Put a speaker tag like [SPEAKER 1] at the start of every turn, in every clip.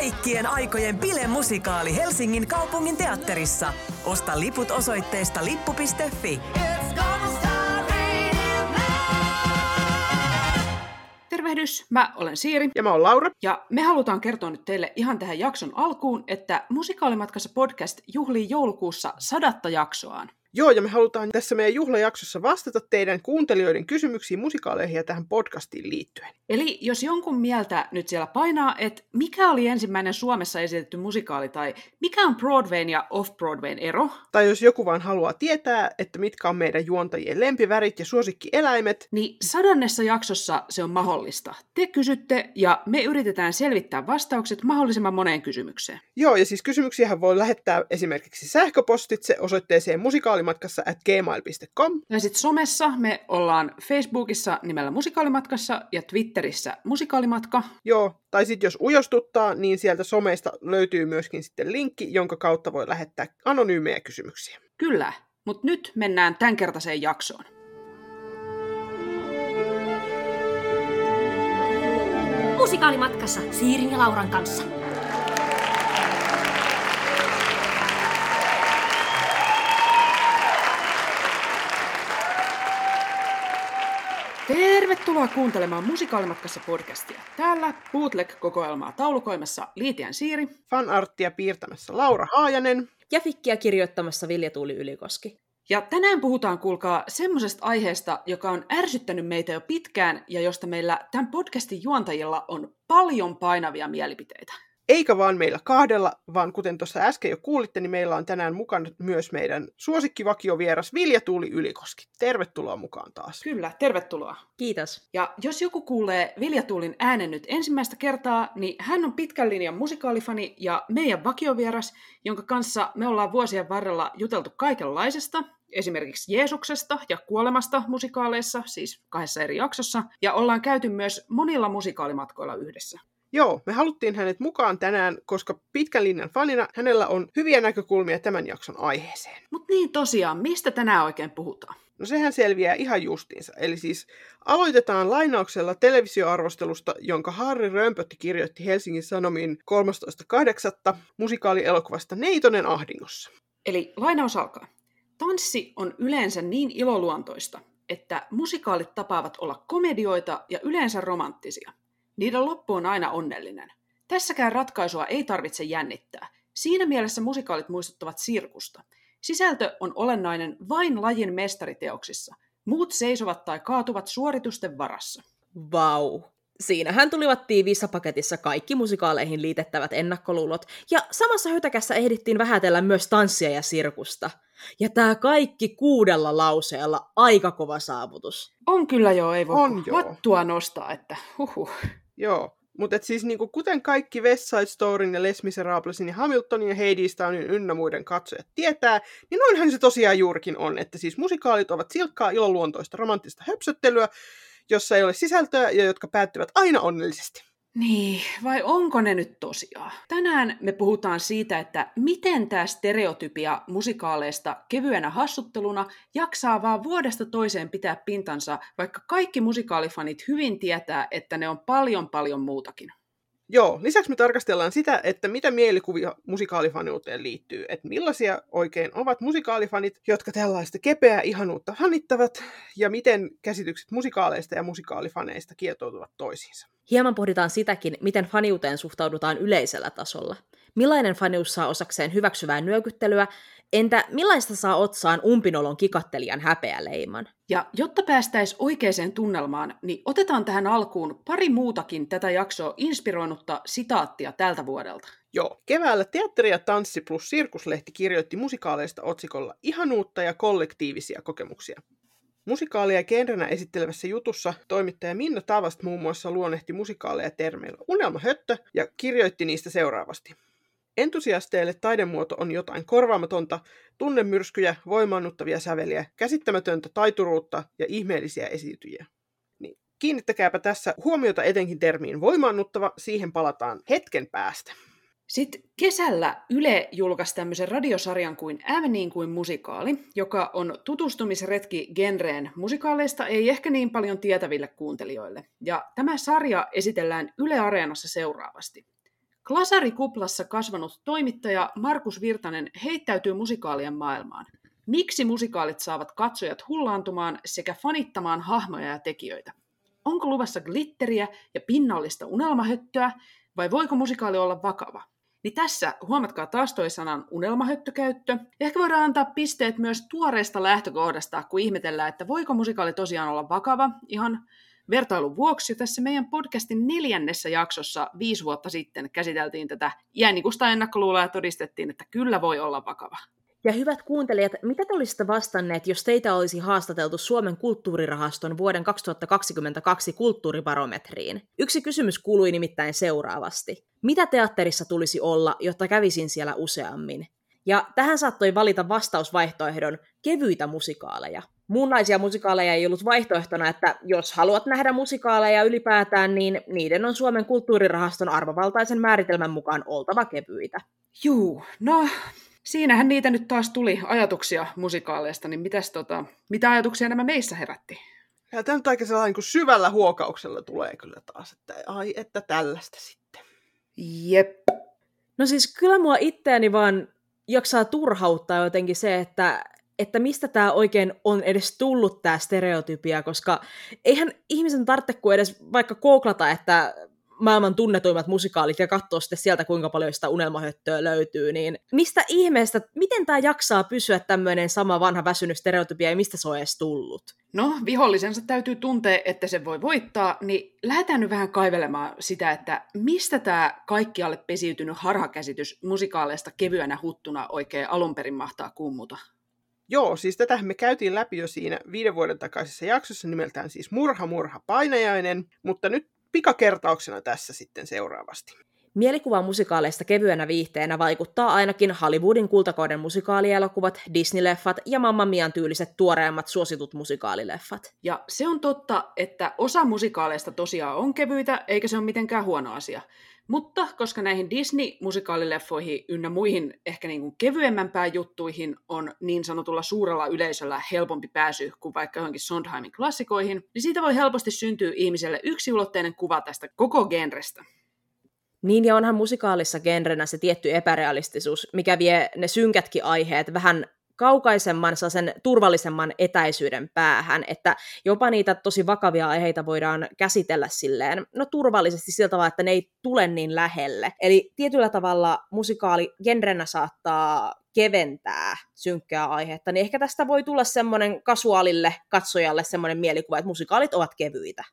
[SPEAKER 1] kaikkien aikojen bilemusikaali Helsingin kaupungin teatterissa. Osta liput osoitteesta lippu.fi.
[SPEAKER 2] Tervehdys, mä olen Siiri.
[SPEAKER 3] Ja mä oon Laura.
[SPEAKER 2] Ja me halutaan kertoa nyt teille ihan tähän jakson alkuun, että Musikaalimatkassa podcast juhlii joulukuussa sadatta jaksoaan.
[SPEAKER 3] Joo, ja me halutaan tässä meidän juhlajaksossa vastata teidän kuuntelijoiden kysymyksiin musikaaleihin ja tähän podcastiin liittyen.
[SPEAKER 2] Eli jos jonkun mieltä nyt siellä painaa, että mikä oli ensimmäinen Suomessa esitetty musikaali tai mikä on Broadwayn ja off-Broadwayn ero?
[SPEAKER 3] Tai jos joku vaan haluaa tietää, että mitkä on meidän juontajien lempivärit ja suosikkieläimet.
[SPEAKER 2] Niin sadannessa jaksossa se on mahdollista. Te kysytte ja me yritetään selvittää vastaukset mahdollisimman moneen kysymykseen.
[SPEAKER 3] Joo, ja siis kysymyksiä voi lähettää esimerkiksi sähköpostitse osoitteeseen musikaali musikaalimatkassa at gmail.com.
[SPEAKER 2] Ja sitten somessa me ollaan Facebookissa nimellä Musikaalimatkassa ja Twitterissä Musikaalimatka.
[SPEAKER 3] Joo, tai sitten jos ujostuttaa, niin sieltä someista löytyy myöskin sitten linkki, jonka kautta voi lähettää anonyymejä kysymyksiä.
[SPEAKER 2] Kyllä, mutta nyt mennään tämänkertaiseen jaksoon.
[SPEAKER 4] Musikaalimatkassa Siirin ja Lauran kanssa.
[SPEAKER 2] Tervetuloa kuuntelemaan Musikaalimatkassa podcastia. Täällä Bootleg-kokoelmaa taulukoimassa Liitian Siiri.
[SPEAKER 3] Fanarttia piirtämässä Laura Haajanen.
[SPEAKER 5] Ja fikkiä kirjoittamassa Vilja Tuuli Ylikoski.
[SPEAKER 2] Ja tänään puhutaan, kuulkaa, semmoisesta aiheesta, joka on ärsyttänyt meitä jo pitkään ja josta meillä tämän podcastin juontajilla on paljon painavia mielipiteitä.
[SPEAKER 3] Eikä vaan meillä kahdella, vaan kuten tuossa äsken jo kuulitte, niin meillä on tänään mukana myös meidän suosikkivakio-vieras Vilja Tuuli Ylikoski. Tervetuloa mukaan taas.
[SPEAKER 2] Kyllä, tervetuloa.
[SPEAKER 5] Kiitos.
[SPEAKER 2] Ja jos joku kuulee Vilja Tuulin äänen nyt ensimmäistä kertaa, niin hän on pitkän linjan musikaalifani ja meidän vakiovieras, jonka kanssa me ollaan vuosien varrella juteltu kaikenlaisesta, esimerkiksi Jeesuksesta ja kuolemasta musikaaleissa, siis kahdessa eri jaksossa, ja ollaan käyty myös monilla musikaalimatkoilla yhdessä.
[SPEAKER 3] Joo, me haluttiin hänet mukaan tänään, koska pitkän linjan fanina hänellä on hyviä näkökulmia tämän jakson aiheeseen.
[SPEAKER 2] Mutta niin tosiaan, mistä tänään oikein puhutaan?
[SPEAKER 3] No sehän selviää ihan justiinsa. Eli siis aloitetaan lainauksella televisioarvostelusta, jonka Harri Römpötti kirjoitti Helsingin Sanomiin 13.8. musikaalielokuvasta Neitonen ahdingossa.
[SPEAKER 2] Eli lainaus alkaa. Tanssi on yleensä niin iloluontoista, että musikaalit tapaavat olla komedioita ja yleensä romanttisia. Niiden loppu on aina onnellinen. Tässäkään ratkaisua ei tarvitse jännittää. Siinä mielessä musikaalit muistuttavat sirkusta. Sisältö on olennainen vain lajin mestariteoksissa. Muut seisovat tai kaatuvat suoritusten varassa.
[SPEAKER 5] Vau. Siinähän tulivat tiiviissä paketissa kaikki musikaaleihin liitettävät ennakkoluulot, ja samassa hytäkässä ehdittiin vähätellä myös tanssia ja sirkusta. Ja tämä kaikki kuudella lauseella aika kova saavutus.
[SPEAKER 2] On kyllä jo, ei voi
[SPEAKER 3] On joo.
[SPEAKER 2] vattua nostaa, että huhu.
[SPEAKER 3] Joo, mutta siis niinku, kuten kaikki West Side Storyn ja Les Miserablesin ja Hamiltonin ja Hadestownin ynnä muiden katsojat tietää, niin noinhan se tosiaan juurikin on, että siis musikaalit ovat silkkaa iloluontoista romanttista höpsöttelyä, jossa ei ole sisältöä ja jotka päättyvät aina onnellisesti.
[SPEAKER 2] Niin, vai onko ne nyt tosiaan? Tänään me puhutaan siitä, että miten tämä stereotypia musikaaleista kevyenä hassutteluna jaksaa vaan vuodesta toiseen pitää pintansa, vaikka kaikki musikaalifanit hyvin tietää, että ne on paljon paljon muutakin.
[SPEAKER 3] Joo, lisäksi me tarkastellaan sitä, että mitä mielikuvia musikaalifaniuteen liittyy, että millaisia oikein ovat musikaalifanit, jotka tällaista kepeää ihanuutta fanittavat, ja miten käsitykset musikaaleista ja musikaalifaneista kietoutuvat toisiinsa.
[SPEAKER 5] Hieman pohditaan sitäkin, miten faniuteen suhtaudutaan yleisellä tasolla. Millainen fanius saa osakseen hyväksyvää nyökyttelyä, entä millaista saa otsaan umpinolon kikattelijan häpeäleiman?
[SPEAKER 2] Ja jotta päästäisiin oikeaan tunnelmaan, niin otetaan tähän alkuun pari muutakin tätä jaksoa inspiroinutta sitaattia tältä vuodelta.
[SPEAKER 3] Joo, keväällä Teatteri ja Tanssi plus Sirkuslehti kirjoitti musikaaleista otsikolla ihanuutta ja kollektiivisia kokemuksia. Musikaalia genrenä esittelevässä jutussa toimittaja Minna Tavast muun muassa luonnehti musikaaleja termeillä unelmahöttö ja kirjoitti niistä seuraavasti. Entusiasteille taidemuoto on jotain korvaamatonta, tunnemyrskyjä, voimaannuttavia säveliä, käsittämätöntä taituruutta ja ihmeellisiä esiintyjiä. Niin, kiinnittäkääpä tässä huomiota etenkin termiin voimaannuttava, siihen palataan hetken päästä.
[SPEAKER 2] Sitten kesällä Yle julkaisi tämmöisen radiosarjan kuin Ääni niin kuin musikaali, joka on tutustumisretki genreen musikaaleista ei ehkä niin paljon tietäville kuuntelijoille. Ja tämä sarja esitellään Yle Areenassa seuraavasti. Glasarikuplassa kasvanut toimittaja Markus Virtanen heittäytyy musikaalien maailmaan. Miksi musikaalit saavat katsojat hullaantumaan sekä fanittamaan hahmoja ja tekijöitä? Onko luvassa glitteriä ja pinnallista unelmahöttöä, vai voiko musikaali olla vakava? Niin tässä huomatkaa taas toi sanan unelmahöttökäyttö. Ehkä voidaan antaa pisteet myös tuoreesta lähtökohdasta, kun ihmetellään, että voiko musikaali tosiaan olla vakava ihan vertailun vuoksi. Tässä meidän podcastin neljännessä jaksossa viisi vuotta sitten käsiteltiin tätä jäänikusta ennakkoluuloa ja todistettiin, että kyllä voi olla vakava.
[SPEAKER 5] Ja hyvät kuuntelijat, mitä te olisitte vastanneet, jos teitä olisi haastateltu Suomen kulttuurirahaston vuoden 2022 kulttuuribarometriin? Yksi kysymys kuului nimittäin seuraavasti. Mitä teatterissa tulisi olla, jotta kävisin siellä useammin? Ja tähän saattoi valita vastausvaihtoehdon kevyitä musikaaleja. Muunlaisia musikaaleja ei ollut vaihtoehtona, että jos haluat nähdä musikaaleja ylipäätään, niin niiden on Suomen kulttuurirahaston arvovaltaisen määritelmän mukaan oltava kevyitä.
[SPEAKER 2] Juu, no siinähän niitä nyt taas tuli ajatuksia musikaaleista, niin mitäs tota, mitä ajatuksia nämä meissä herätti?
[SPEAKER 3] Ja tämä nyt aika sellainen kuin syvällä huokauksella tulee kyllä taas, että ai, että tällaista sitten.
[SPEAKER 2] Jep.
[SPEAKER 5] No siis kyllä mua itseäni vaan jaksaa turhauttaa jotenkin se, että, että mistä tämä oikein on edes tullut tämä stereotypia, koska eihän ihmisen tarvitse kuin edes vaikka googlata, että maailman tunnetuimmat musikaalit ja katsoa sitten sieltä, kuinka paljon sitä unelmahöttöä löytyy, niin mistä ihmeestä, miten tämä jaksaa pysyä tämmöinen sama vanha väsynyt stereotypia ja mistä se on edes tullut?
[SPEAKER 2] No, vihollisensa täytyy tuntea, että se voi voittaa, niin lähdetään nyt vähän kaivelemaan sitä, että mistä tämä kaikkialle pesiytynyt harhakäsitys musikaaleista kevyenä huttuna oikein alun perin mahtaa kummuta?
[SPEAKER 3] Joo, siis tätä me käytiin läpi jo siinä viiden vuoden takaisessa jaksossa nimeltään siis Murha, murha, painajainen, mutta nyt pikakertauksena tässä sitten seuraavasti.
[SPEAKER 5] Mielikuva musikaaleista kevyenä viihteenä vaikuttaa ainakin Hollywoodin kultakoiden musikaalielokuvat, Disney-leffat ja Mamma Mian tyyliset tuoreimmat suositut musikaalileffat.
[SPEAKER 2] Ja se on totta, että osa musikaaleista tosiaan on kevyitä, eikä se ole mitenkään huono asia. Mutta koska näihin Disney-musikaalileffoihin ynnä muihin ehkä niin kuin kevyemmänpään juttuihin on niin sanotulla suurella yleisöllä helpompi pääsy kuin vaikka johonkin Sondheimin klassikoihin, niin siitä voi helposti syntyä ihmiselle yksiulotteinen kuva tästä koko genrestä.
[SPEAKER 5] Niin, ja onhan musikaalissa genrenä se tietty epärealistisuus, mikä vie ne synkätkin aiheet vähän kaukaisemman, sen turvallisemman etäisyyden päähän, että jopa niitä tosi vakavia aiheita voidaan käsitellä silleen, no turvallisesti sillä tavalla, että ne ei tule niin lähelle. Eli tietyllä tavalla musikaali genrenä saattaa keventää synkkää aihetta, niin ehkä tästä voi tulla semmoinen kasuaalille katsojalle semmoinen mielikuva, että musikaalit ovat kevyitä.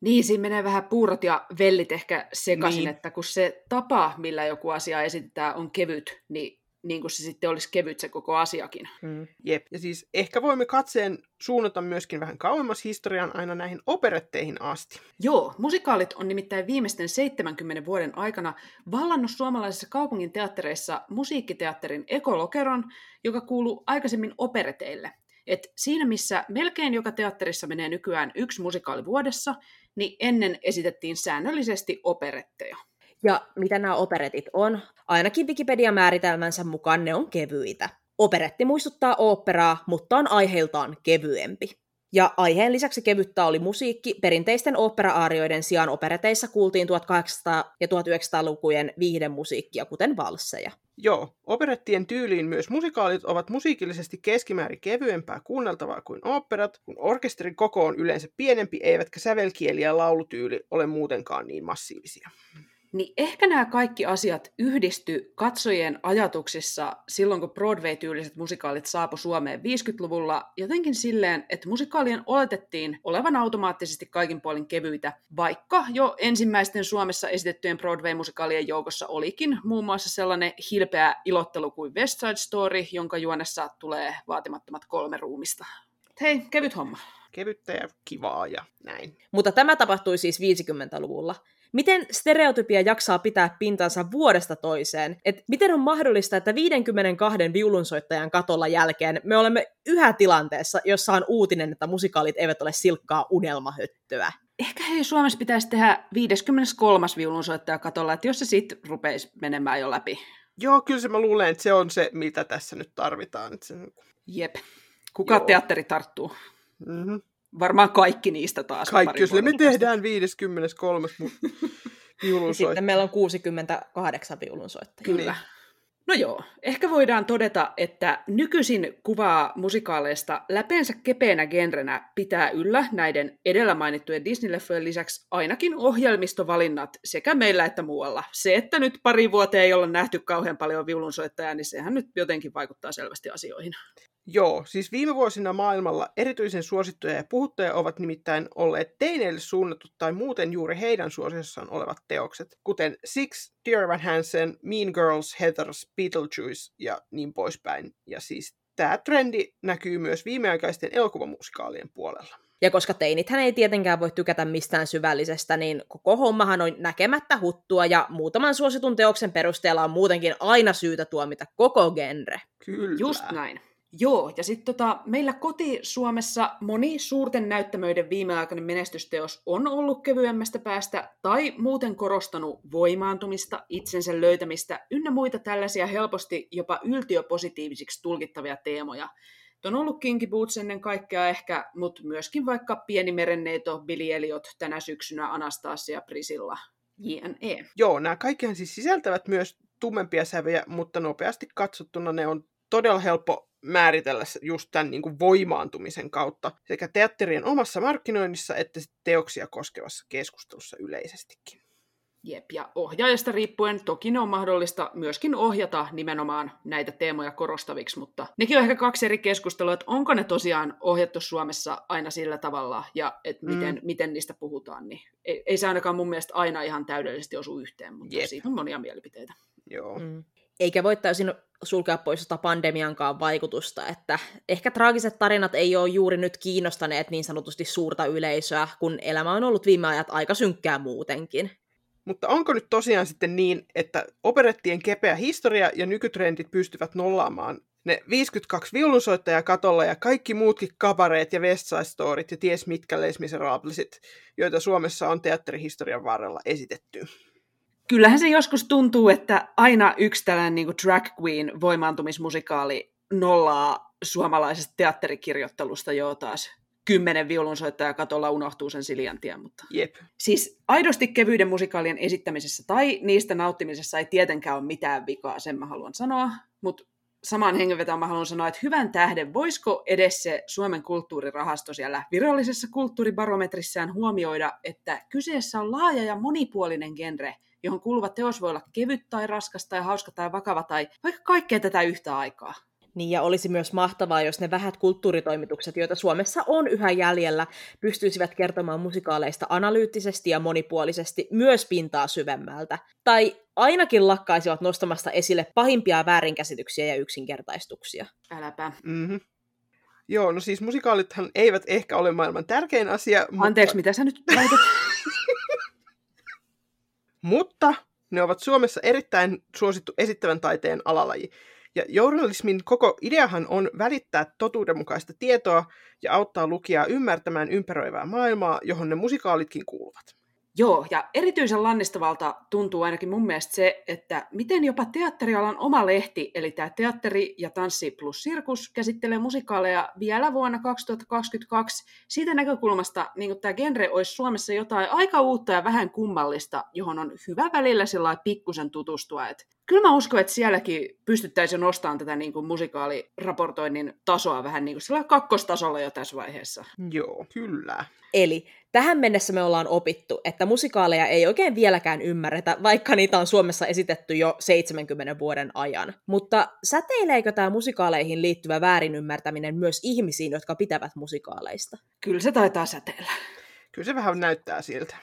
[SPEAKER 2] Niin, siinä menee vähän puurot ja vellit ehkä sekaisin, niin. että kun se tapa, millä joku asia esitetään, on kevyt, niin niin kuin se sitten olisi kevyt se koko asiakin.
[SPEAKER 3] Mm, jep, ja siis ehkä voimme katseen suunnata myöskin vähän kauemmas historian aina näihin operetteihin asti.
[SPEAKER 2] Joo, musikaalit on nimittäin viimeisten 70 vuoden aikana vallannut suomalaisissa kaupungin teattereissa musiikkiteatterin ekolokeron, joka kuuluu aikaisemmin opereteille. Et siinä missä melkein joka teatterissa menee nykyään yksi musikaali vuodessa, niin ennen esitettiin säännöllisesti operetteja.
[SPEAKER 5] Ja mitä nämä operetit on? Ainakin Wikipedian määritelmänsä mukaan ne on kevyitä. Operetti muistuttaa oopperaa, mutta on aiheiltaan kevyempi. Ja aiheen lisäksi kevyttä oli musiikki. Perinteisten opera-aarioiden sijaan opereteissa kuultiin 1800- ja 1900-lukujen viihdemusiikkia, kuten valsseja.
[SPEAKER 3] Joo, operettien tyyliin myös musikaalit ovat musiikillisesti keskimäärin kevyempää kuunneltavaa kuin operat, kun orkesterin koko on yleensä pienempi, eivätkä sävelkieli ja laulutyyli ole muutenkaan niin massiivisia
[SPEAKER 2] niin ehkä nämä kaikki asiat yhdisty katsojien ajatuksissa silloin, kun Broadway-tyyliset musikaalit saapu Suomeen 50-luvulla jotenkin silleen, että musikaalien oletettiin olevan automaattisesti kaikin puolin kevyitä, vaikka jo ensimmäisten Suomessa esitettyjen Broadway-musikaalien joukossa olikin muun muassa sellainen hilpeä ilottelu kuin West Side Story, jonka juonessa tulee vaatimattomat kolme ruumista. Hei, kevyt homma.
[SPEAKER 3] Kevyttä ja kivaa ja näin.
[SPEAKER 5] Mutta tämä tapahtui siis 50-luvulla. Miten stereotypia jaksaa pitää pintansa vuodesta toiseen? Et miten on mahdollista, että 52 viulunsoittajan katolla jälkeen me olemme yhä tilanteessa, jossa on uutinen, että musikaalit eivät ole silkkaa unelmahöttöä?
[SPEAKER 2] Ehkä hei, Suomessa pitäisi tehdä 53. viulunsoittaja katolla, että jos se sitten rupeisi menemään jo läpi.
[SPEAKER 3] Joo, kyllä se mä luulen, että se on se, mitä tässä nyt tarvitaan. Se...
[SPEAKER 2] Jep. Kuka Joo. teatteri tarttuu? Mm-hmm. Varmaan kaikki niistä taas.
[SPEAKER 3] Kaikki, jos me tehdään 53. Mu-
[SPEAKER 5] Ja
[SPEAKER 3] viulunsoittajaa.
[SPEAKER 5] sitten meillä on 68 viulunsoittajaa.
[SPEAKER 2] Kyllä. No joo, ehkä voidaan todeta, että nykyisin kuvaa musikaaleista läpeensä kepeänä genrenä pitää yllä näiden edellä mainittujen Disney-leffojen lisäksi ainakin ohjelmistovalinnat sekä meillä että muualla. Se, että nyt pari vuoteen ei olla nähty kauhean paljon viulunsoittajaa, niin sehän nyt jotenkin vaikuttaa selvästi asioihin.
[SPEAKER 3] Joo, siis viime vuosina maailmalla erityisen suosittuja ja puhuttuja ovat nimittäin olleet teineille suunnatut tai muuten juuri heidän suosiossaan olevat teokset, kuten Six, Dear Evan Hansen, Mean Girls, Heathers, Beetlejuice ja niin poispäin. Ja siis tämä trendi näkyy myös viimeaikaisten elokuvamusikaalien puolella.
[SPEAKER 5] Ja koska teinithän ei tietenkään voi tykätä mistään syvällisestä, niin koko hommahan on näkemättä huttua ja muutaman suositun teoksen perusteella on muutenkin aina syytä tuomita koko genre.
[SPEAKER 3] Kyllä.
[SPEAKER 2] Just näin. Joo, ja sitten tota, meillä koti-Suomessa moni suurten näyttämöiden viimeaikainen menestysteos on ollut kevyemmästä päästä tai muuten korostanut voimaantumista, itsensä löytämistä ynnä muita tällaisia helposti jopa yltiöpositiivisiksi tulkittavia teemoja. Tuo on ollut Kinky Boots ennen kaikkea ehkä, mutta myöskin vaikka Pieni merenneito, Billy Elliot tänä syksynä, Anastasia, Prisilla, JNE.
[SPEAKER 3] Joo, nämä kaikkihan siis sisältävät myös tummempia sävyjä, mutta nopeasti katsottuna ne on todella helppo määritellä just tämän niin kuin voimaantumisen kautta sekä teatterien omassa markkinoinnissa että teoksia koskevassa keskustelussa yleisestikin.
[SPEAKER 2] Jep, ja ohjaajasta riippuen toki ne on mahdollista myöskin ohjata nimenomaan näitä teemoja korostaviksi, mutta nekin on ehkä kaksi eri keskustelua, että onko ne tosiaan ohjattu Suomessa aina sillä tavalla ja että miten,
[SPEAKER 3] Mm.
[SPEAKER 2] miten niistä puhutaan, niin ei, ei se ainakaan mun mielestä aina ihan täydellisesti osu yhteen, mutta
[SPEAKER 3] Jep.
[SPEAKER 2] siitä on monia mielipiteitä.
[SPEAKER 3] Joo.
[SPEAKER 5] Mm. Eikä voi täysin sulkea pois sitä pandemiankaan vaikutusta, että ehkä traagiset tarinat ei ole juuri nyt kiinnostaneet niin sanotusti suurta yleisöä, kun elämä on ollut viime ajat aika synkkää muutenkin.
[SPEAKER 3] Mutta onko nyt tosiaan sitten niin, että operettien kepeä historia ja nykytrendit pystyvät nollaamaan ne 52 viulunsoittajaa katolla ja kaikki muutkin kabareet ja West Side Storyn ja ties mitkä Les joita Suomessa on teatterihistorian varrella esitetty.
[SPEAKER 2] Kyllähän se joskus tuntuu, että aina yksi tällainen niin drag queen voimaantumismusikaali nollaa suomalaisesta teatterikirjoittelusta jo taas kymmenen viulunsoittajaa katolla unohtuu sen Siljantien, mutta
[SPEAKER 3] Jep.
[SPEAKER 2] Siis aidosti kevyiden musikaalien esittämisessä tai niistä nauttimisessa ei tietenkään ole mitään vikaa, sen mä haluan sanoa, mutta samaan hengenvetoon mä haluan sanoa, että hyvän tähden, voisiko edes se Suomen kulttuurirahasto siellä virallisessa kulttuuribarometrissään huomioida, että kyseessä on laaja ja monipuolinen genre, johon kuuluva teos voi olla kevyt tai raskas tai hauska tai vakava tai vaikka kaikkea tätä yhtä aikaa.
[SPEAKER 5] Niin ja olisi myös mahtavaa, jos ne vähät kulttuuritoimitukset, joita Suomessa on yhä jäljellä, pystyisivät kertomaan musikaaleista analyyttisesti ja monipuolisesti myös pintaa syvemmältä. Tai ainakin lakkaisivat nostamasta esille pahimpia väärinkäsityksiä ja yksinkertaistuksia.
[SPEAKER 2] Äläpä.
[SPEAKER 3] Mm-hmm. Joo, no siis musikaalithan eivät ehkä ole maailman tärkein asia,
[SPEAKER 2] Anteeksi, mitä sä nyt väität?
[SPEAKER 3] mutta ne ovat Suomessa erittäin suosittu esittävän taiteen alalaji. Ja journalismin koko ideahan on välittää totuudenmukaista tietoa ja auttaa lukijaa ymmärtämään ympäröivää maailmaa, johon ne musikaalitkin kuuluvat.
[SPEAKER 2] Joo, ja erityisen lannistavalta tuntuu ainakin mun mielestä se, että miten jopa teatterialan oma lehti, eli tämä Teatteri ja Tanssi plus Sirkus, käsittelee musikaaleja vielä vuonna 2022 siitä näkökulmasta, niin kuin tämä genre olisi Suomessa jotain aika uutta ja vähän kummallista, johon on hyvä välillä sillä pikkusen tutustua. Et kyllä mä uskon, että sielläkin pystyttäisiin nostamaan tätä niin kuin musikaaliraportoinnin tasoa vähän niin kuin sillä kakkostasolla jo tässä vaiheessa.
[SPEAKER 3] Joo, kyllä.
[SPEAKER 5] Eli tähän mennessä me ollaan opittu, että musikaaleja ei oikein vieläkään ymmärretä, vaikka niitä on Suomessa esitetty jo 70 vuoden ajan. Mutta säteileekö tämä musikaaleihin liittyvä väärinymmärtäminen myös ihmisiin, jotka pitävät musikaaleista?
[SPEAKER 2] Kyllä se taitaa säteillä.
[SPEAKER 3] Kyllä se vähän näyttää siltä.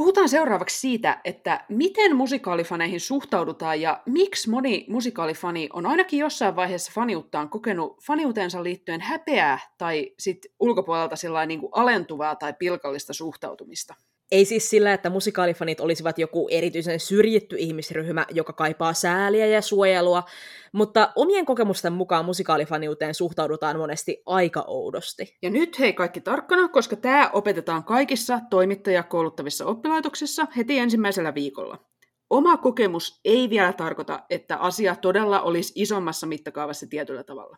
[SPEAKER 2] Puhutaan seuraavaksi siitä, että miten musikaalifaneihin suhtaudutaan ja miksi moni musikaalifani on ainakin jossain vaiheessa faniuttaan kokenut faniuteensa liittyen häpeää tai sit ulkopuolelta niin kuin alentuvaa tai pilkallista suhtautumista.
[SPEAKER 5] Ei siis sillä, että musikaalifanit olisivat joku erityisen syrjitty ihmisryhmä, joka kaipaa sääliä ja suojelua, mutta omien kokemusten mukaan musikaalifaniuteen suhtaudutaan monesti aika oudosti.
[SPEAKER 2] Ja nyt hei kaikki tarkkana, koska tämä opetetaan kaikissa toimittajakouluttavissa oppilaitoksissa heti ensimmäisellä viikolla. Oma kokemus ei vielä tarkoita, että asia todella olisi isommassa mittakaavassa tietyllä tavalla.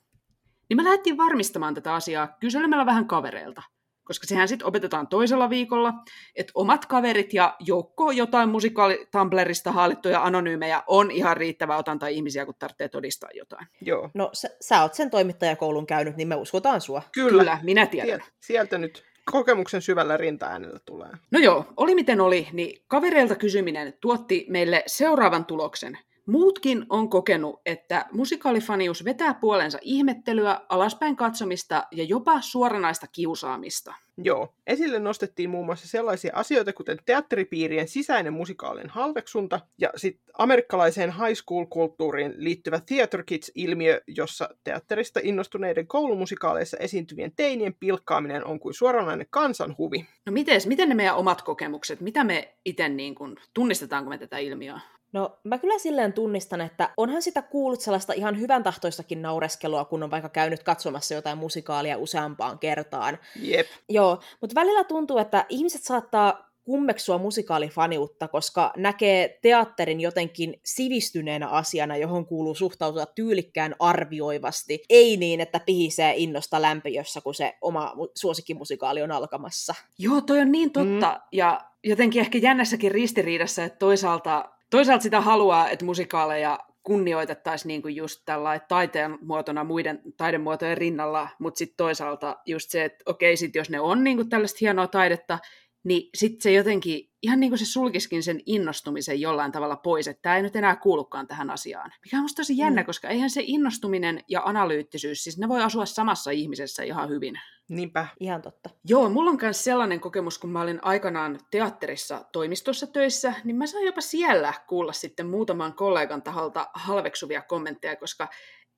[SPEAKER 2] Niin me lähdettiin varmistamaan tätä asiaa kyselemällä vähän kavereilta. Koska sehän sitten opetetaan toisella viikolla, että omat kaverit ja joukko jotain musikaalitamblerista haalittuja anonyymejä on ihan riittävä otanta ihmisiä, kun tarvitsee todistaa jotain.
[SPEAKER 3] Joo.
[SPEAKER 5] No sä, sä oot sen toimittajakoulun käynyt, niin me uskotaan sua.
[SPEAKER 3] Kyllä.
[SPEAKER 2] Kyllä, minä tiedän.
[SPEAKER 3] Sieltä, sieltä nyt kokemuksen syvällä rinta-äänellä tulee.
[SPEAKER 2] No joo, oli miten oli, niin kavereilta kysyminen tuotti meille seuraavan tuloksen. Muutkin on kokenut, että musikaalifanius vetää puolensa ihmettelyä, alaspäin katsomista ja jopa suoranaista kiusaamista.
[SPEAKER 3] Joo. Esille nostettiin muun muassa sellaisia asioita, kuten teatteripiirien sisäinen musikaalinen halveksunta ja sitten amerikkalaiseen high school-kulttuuriin liittyvä Theater Kids-ilmiö, jossa teatterista innostuneiden koulumusikaaleissa esiintyvien teinien pilkkaaminen on kuin suoranainen kansanhuvi.
[SPEAKER 2] No mites, miten ne meidän omat kokemukset, mitä me itse niin kun, tunnistetaanko me tätä ilmiöä?
[SPEAKER 5] No mä kyllä silleen tunnistan, että onhan sitä kuullut sellaista ihan hyvän tahtoistakin naureskelua, kun on vaikka käynyt katsomassa jotain musikaalia useampaan kertaan.
[SPEAKER 3] Jep.
[SPEAKER 5] Joo, mutta välillä tuntuu, että ihmiset saattaa kummeksua musikaalifaniutta, koska näkee teatterin jotenkin sivistyneenä asiana, johon kuuluu suhtautua tyylikkään arvioivasti. Ei niin, että pihisee innosta lämpiössä, kun se oma suosikkimusikaali on alkamassa.
[SPEAKER 2] Joo, toi on niin totta. Mm. Ja jotenkin ehkä jännässäkin ristiriidassa, että toisaalta toisaalta sitä haluaa, että musikaaleja kunnioitettaisiin niin kuin just tällainen taiteen muotona muiden taidemuotojen rinnalla, mutta sitten toisaalta just se, että okei, sit jos ne on niin kuin tällaista hienoa taidetta, niin sitten se jotenkin, ihan niin kuin se sulkiskin sen innostumisen jollain tavalla pois, että tämä ei nyt enää kuulukaan tähän asiaan. Mikä on musta tosi jännä, mm. koska eihän se innostuminen ja analyyttisyys, siis ne voi asua samassa ihmisessä ihan hyvin.
[SPEAKER 3] Niinpä.
[SPEAKER 5] Ihan totta.
[SPEAKER 2] Joo, mulla on myös sellainen kokemus, kun mä olin aikanaan teatterissa toimistossa töissä, niin mä sain jopa siellä kuulla sitten muutaman kollegan taholta halveksuvia kommentteja, koska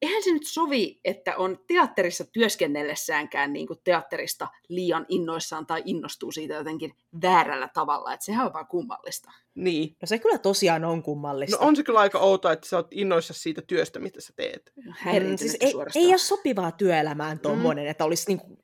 [SPEAKER 2] eihän se nyt sovi, että on teatterissa työskennellessäänkään niin kuin teatterista liian innoissaan tai innostuu siitä jotenkin väärällä tavalla. Että sehän on vaan kummallista.
[SPEAKER 3] Niin.
[SPEAKER 5] No se kyllä tosiaan on kummallista.
[SPEAKER 3] No on se kyllä aika outoa, että sä oot innoissa siitä työstä, mitä sä teet.
[SPEAKER 5] Mm, siis ei, ei ole sopivaa työelämään tuommoinen, mm. että olisi niin kuin,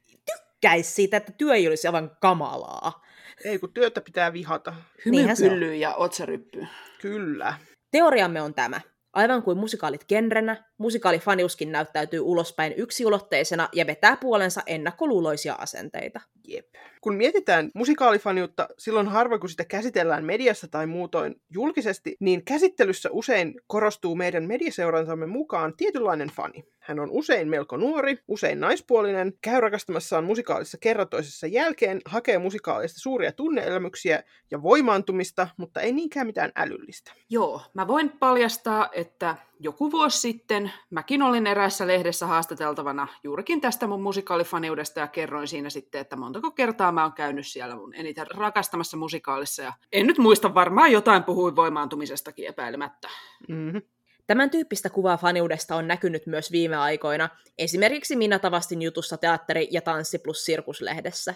[SPEAKER 5] tykkäisi siitä, että työ ei olisi aivan kamalaa.
[SPEAKER 3] Ei, kun työtä pitää vihata.
[SPEAKER 2] Hymypyllyy ja otsaryppy.
[SPEAKER 3] Kyllä.
[SPEAKER 5] Teoriamme on tämä. Aivan kuin musikaalit genrenä, musikaalifaniuskin näyttäytyy ulospäin yksiulotteisena ja vetää puolensa ennakkoluuloisia asenteita.
[SPEAKER 3] Jep. Kun mietitään musikaalifaniutta, silloin harva kun sitä käsitellään mediassa tai muutoin julkisesti, niin käsittelyssä usein korostuu meidän mediaseurantamme mukaan tietynlainen fani. Hän on usein melko nuori, usein naispuolinen, käy rakastamassaan musikaalissa kerratoisessa jälkeen, hakee musikaalista suuria tunneelämyksiä ja voimaantumista, mutta ei niinkään mitään älyllistä.
[SPEAKER 2] Joo, mä voin paljastaa, että joku vuosi sitten mäkin olin eräässä lehdessä haastateltavana juurikin tästä mun musikaalifaniudesta ja kerroin siinä sitten, että montako kertaa mä oon käynyt siellä mun eniten rakastamassa musikaalissa ja en nyt muista varmaan jotain puhuin voimaantumisestakin epäilemättä.
[SPEAKER 3] Mm-hmm.
[SPEAKER 5] Tämän tyyppistä kuvaa faniudesta on näkynyt myös viime aikoina, esimerkiksi Minna Tavastin jutussa Teatteri ja Tanssi plus Sirkuslehdessä.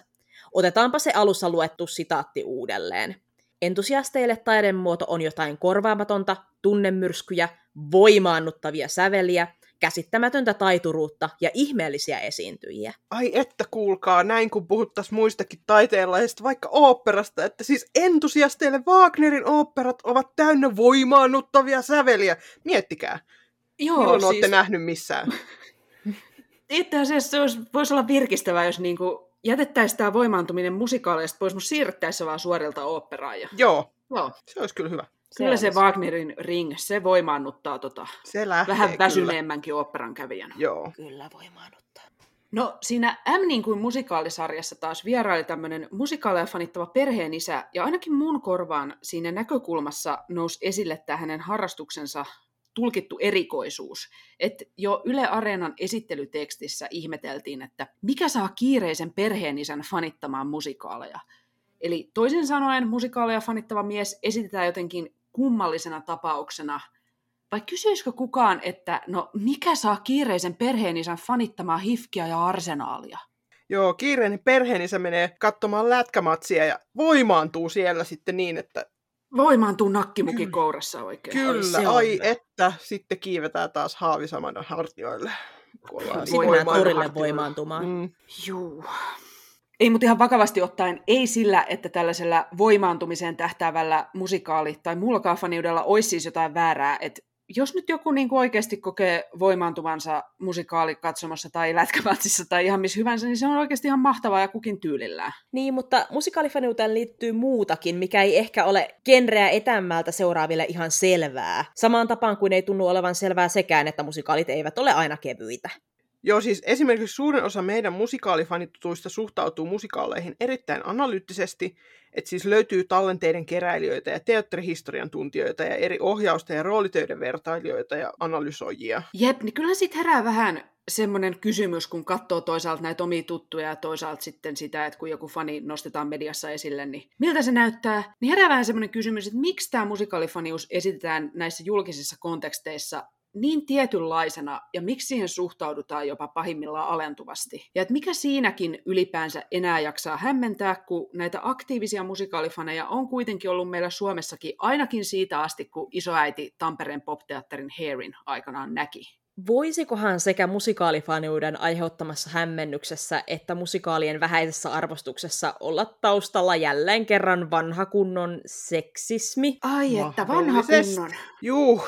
[SPEAKER 5] Otetaanpa se alussa luettu sitaatti uudelleen. Entusiasteille taidemuoto on jotain korvaamatonta, tunnemyrskyjä, voimaannuttavia säveliä, käsittämätöntä taituruutta ja ihmeellisiä esiintyjiä.
[SPEAKER 3] Ai että kuulkaa, näin kun puhuttaisiin muistakin taiteenlaisista, vaikka oopperasta, että siis entusiasteille Wagnerin oopperat ovat täynnä voimaannuttavia säveliä. Miettikää.
[SPEAKER 2] Joo,
[SPEAKER 3] Milloin
[SPEAKER 2] siis...
[SPEAKER 3] olette nähnyt missään?
[SPEAKER 2] Itse asiassa se olisi, voisi olla virkistävää, jos niinku jätettäisiin tämä voimaantuminen musikaaleista pois, mutta siirrettäisiin vaan suorilta oopperaan. Ja...
[SPEAKER 3] Joo,
[SPEAKER 2] Joo.
[SPEAKER 3] se olisi kyllä hyvä.
[SPEAKER 2] Kyllä se Wagnerin ring, se voimaannuttaa tota,
[SPEAKER 3] Se lähtee
[SPEAKER 2] vähän väsyneemmänkin oopperan kävijän.
[SPEAKER 3] Joo.
[SPEAKER 5] Kyllä voimaannuttaa.
[SPEAKER 2] No siinä M niin kuin musikaalisarjassa taas vieraili tämmöinen musikaaleja fanittava perheenisä, ja ainakin mun korvaan siinä näkökulmassa nousi esille tämä hänen harrastuksensa tulkittu erikoisuus. Että jo Yle Areenan esittelytekstissä ihmeteltiin, että mikä saa kiireisen perheenisän fanittamaan musikaaleja. Eli toisin sanoen musikaaleja fanittava mies esitetään jotenkin kummallisena tapauksena. Vai kysyisikö kukaan, että no mikä saa kiireisen perheenisän fanittamaan hifkiä ja arsenaalia?
[SPEAKER 3] Joo, kiireinen perheenisä menee katsomaan lätkämatsia ja voimaantuu siellä sitten niin, että
[SPEAKER 2] Voimaantuu nakkimuki kourassa oikein.
[SPEAKER 3] kyllä,
[SPEAKER 5] on
[SPEAKER 3] ai
[SPEAKER 5] hyvä.
[SPEAKER 3] että sitten kiivetään taas haavisamana hartioille.
[SPEAKER 5] Sitten torille voimaantumaan.
[SPEAKER 3] Mm,
[SPEAKER 2] Juu. Ei, mutta ihan vakavasti ottaen, ei sillä, että tällaisella voimaantumiseen tähtäävällä musikaali- tai muullakaan faniudella olisi siis jotain väärää, että jos nyt joku niin kuin oikeasti kokee voimaantuvansa musikaalikatsomassa tai lätkämatsissa tai ihan missä hyvänsä, niin se on oikeasti ihan mahtavaa ja kukin tyylillään.
[SPEAKER 5] Niin, mutta musikaalifaniuteen liittyy muutakin, mikä ei ehkä ole genreä etämmältä seuraaville ihan selvää. Samaan tapaan kuin ei tunnu olevan selvää sekään, että musikaalit eivät ole aina kevyitä.
[SPEAKER 3] Joo, siis esimerkiksi suurin osa meidän musikaalifanitutuista suhtautuu musikaaleihin erittäin analyyttisesti, että siis löytyy tallenteiden keräilijöitä ja teatterihistorian tuntijoita ja eri ohjausta ja roolitöiden vertailijoita ja analysoijia.
[SPEAKER 2] Jep, niin kyllä sitten herää vähän semmoinen kysymys, kun katsoo toisaalta näitä omia tuttuja ja toisaalta sitten sitä, että kun joku fani nostetaan mediassa esille, niin miltä se näyttää? Niin herää vähän semmoinen kysymys, että miksi tämä musikaalifanius esitetään näissä julkisissa konteksteissa niin tietynlaisena ja miksi siihen suhtaudutaan jopa pahimmillaan alentuvasti. Ja että mikä siinäkin ylipäänsä enää jaksaa hämmentää, kun näitä aktiivisia musikaalifaneja on kuitenkin ollut meillä Suomessakin ainakin siitä asti, kun isoäiti Tampereen popteatterin Hearin aikanaan näki.
[SPEAKER 5] Voisikohan sekä musikaalifaniuden aiheuttamassa hämmennyksessä että musikaalien vähäisessä arvostuksessa olla taustalla jälleen kerran vanha kunnon seksismi?
[SPEAKER 2] Ai että vanha kunnon.
[SPEAKER 3] Juu,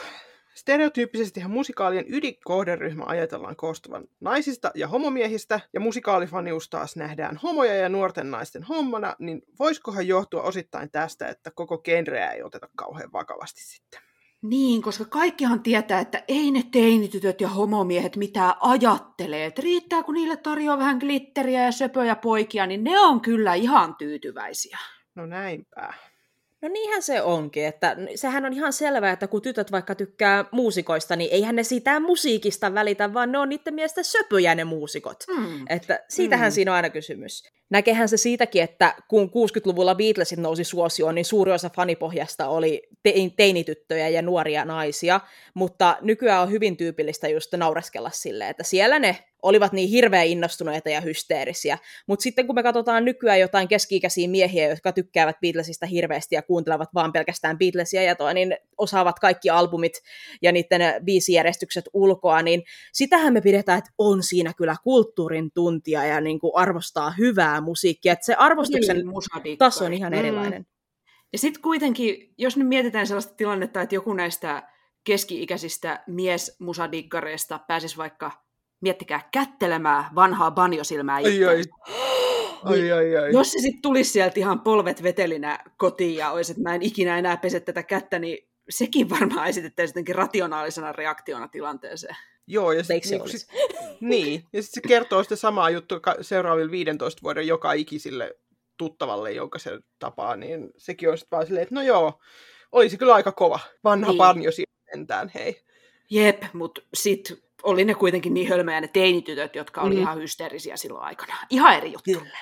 [SPEAKER 3] Stereotyyppisestihan musikaalien ydinkohderyhmä ajatellaan koostuvan naisista ja homomiehistä, ja musikaalifanius taas nähdään homoja ja nuorten naisten hommana, niin voisikohan johtua osittain tästä, että koko genreä ei oteta kauhean vakavasti sitten?
[SPEAKER 2] Niin, koska kaikkihan tietää, että ei ne teinitytöt ja homomiehet mitään ajattelee. Että riittää, kun niille tarjoaa vähän glitteriä ja söpöjä poikia, niin ne on kyllä ihan tyytyväisiä.
[SPEAKER 3] No näinpä.
[SPEAKER 5] No niinhän se onkin, että sehän on ihan selvää, että kun tytöt vaikka tykkää muusikoista, niin eihän ne siitä musiikista välitä, vaan ne on niiden mielestä söpöjä ne muusikot. Mm. Että siitähän mm. siinä on aina kysymys. Näkehän se siitäkin, että kun 60-luvulla Beatlesit nousi suosioon, niin suuri osa fanipohjasta oli te- teinityttöjä ja nuoria naisia, mutta nykyään on hyvin tyypillistä just naureskella silleen, että siellä ne olivat niin hirveän innostuneita ja hysteerisiä. Mutta sitten kun me katsotaan nykyään jotain keski-ikäisiä miehiä, jotka tykkäävät Beatlesista hirveästi ja kuuntelevat vaan pelkästään Beatlesia ja toi, niin osaavat kaikki albumit ja niiden biisijärjestykset ulkoa, niin sitähän me pidetään, että on siinä kyllä kulttuurin tuntia ja niin kuin arvostaa hyvää musiikkia. Että se arvostuksen niin, taso on ihan mm. erilainen.
[SPEAKER 2] Ja sitten kuitenkin, jos nyt mietitään sellaista tilannetta, että joku näistä keski-ikäisistä miesmusadikkareista pääsisi vaikka miettikää, kättelemään vanhaa banjosilmää ai, ai.
[SPEAKER 3] Ai, ai, ai.
[SPEAKER 2] Jos se sitten tulisi sieltä ihan polvet vetelinä kotiin ja olisi, että mä en ikinä enää pese tätä kättä, niin sekin varmaan esitettäisiin jotenkin rationaalisena reaktiona tilanteeseen.
[SPEAKER 3] Joo, ja sitten niin, sit, niin, ja sit se kertoo sitä samaa juttua seuraaville 15 vuoden joka ikisille tuttavalle, jonka se tapaa, niin sekin on sitten vaan silleen, että no joo, olisi kyllä aika kova vanha niin. banjo sentään, hei.
[SPEAKER 2] Jep, mutta sitten oli ne kuitenkin niin hölmöjä ne teinitytöt, jotka oli mm. ihan hysteerisiä silloin aikana. Ihan eri juttu. Kyllä.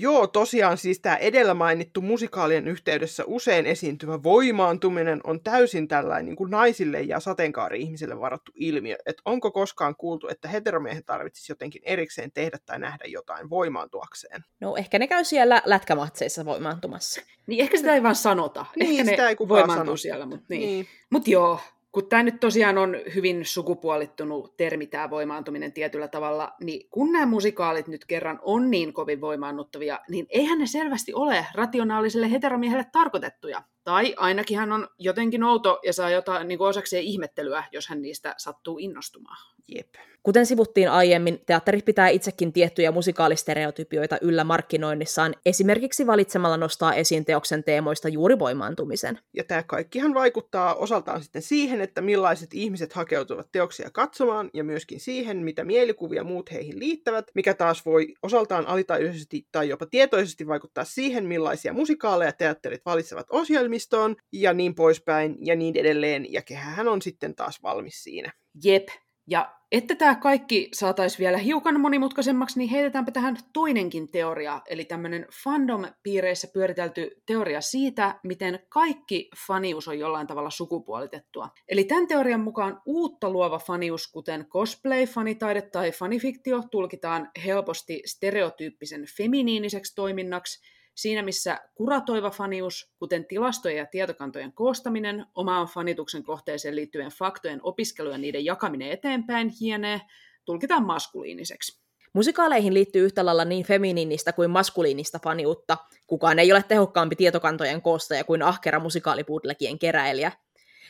[SPEAKER 3] Joo, tosiaan siis tämä edellä mainittu musikaalien yhteydessä usein esiintyvä voimaantuminen on täysin tällainen niin kuin naisille ja sateenkaari-ihmisille varattu ilmiö. Että onko koskaan kuultu, että heteromiehet tarvitsisi jotenkin erikseen tehdä tai nähdä jotain voimaantuakseen?
[SPEAKER 5] No ehkä ne käy siellä lätkämatseissa voimaantumassa.
[SPEAKER 2] Niin ehkä sitä ei vaan sanota.
[SPEAKER 3] Niin,
[SPEAKER 2] ehkä
[SPEAKER 3] sitä
[SPEAKER 2] ne
[SPEAKER 3] ei kukaan
[SPEAKER 2] sano. siellä, mutta niin. niin. Mut joo, kun tämä nyt tosiaan on hyvin sukupuolittunut termi, tämä voimaantuminen tietyllä tavalla, niin kun nämä musikaalit nyt kerran on niin kovin voimaannuttavia, niin eihän ne selvästi ole rationaaliselle heteromiehelle tarkoitettuja. Tai ainakin hän on jotenkin outo ja saa jotain niin osakseen ihmettelyä, jos hän niistä sattuu innostumaan.
[SPEAKER 3] Jep.
[SPEAKER 5] Kuten sivuttiin aiemmin, teatteri pitää itsekin tiettyjä musikaalistereotypioita yllä markkinoinnissaan, esimerkiksi valitsemalla nostaa esiin teoksen teemoista juuri voimaantumisen.
[SPEAKER 3] Ja tämä kaikkihan vaikuttaa osaltaan sitten siihen, että millaiset ihmiset hakeutuvat teoksia katsomaan, ja myöskin siihen, mitä mielikuvia muut heihin liittävät, mikä taas voi osaltaan alitajuisesti tai jopa tietoisesti vaikuttaa siihen, millaisia musikaaleja teatterit valitsevat ohjelmistoon, ja niin poispäin, ja niin edelleen, ja kehähän on sitten taas valmis siinä.
[SPEAKER 2] Jep, ja että tämä kaikki saataisiin vielä hiukan monimutkaisemmaksi, niin heitetäänpä tähän toinenkin teoria, eli tämmöinen fandom-piireissä pyöritelty teoria siitä, miten kaikki fanius on jollain tavalla sukupuolitettua. Eli tämän teorian mukaan uutta luova fanius, kuten cosplay, fanitaide tai fanifiktio, tulkitaan helposti stereotyyppisen feminiiniseksi toiminnaksi, Siinä missä kuratoiva fanius, kuten tilastojen ja tietokantojen koostaminen, omaan fanituksen kohteeseen liittyvien faktojen opiskelu ja niiden jakaminen eteenpäin hienee, tulkitaan maskuliiniseksi.
[SPEAKER 5] Musikaaleihin liittyy yhtä lailla niin feminiinistä kuin maskuliinista faniutta. Kukaan ei ole tehokkaampi tietokantojen koostaja kuin ahkera musikaalipudlekien keräilijä.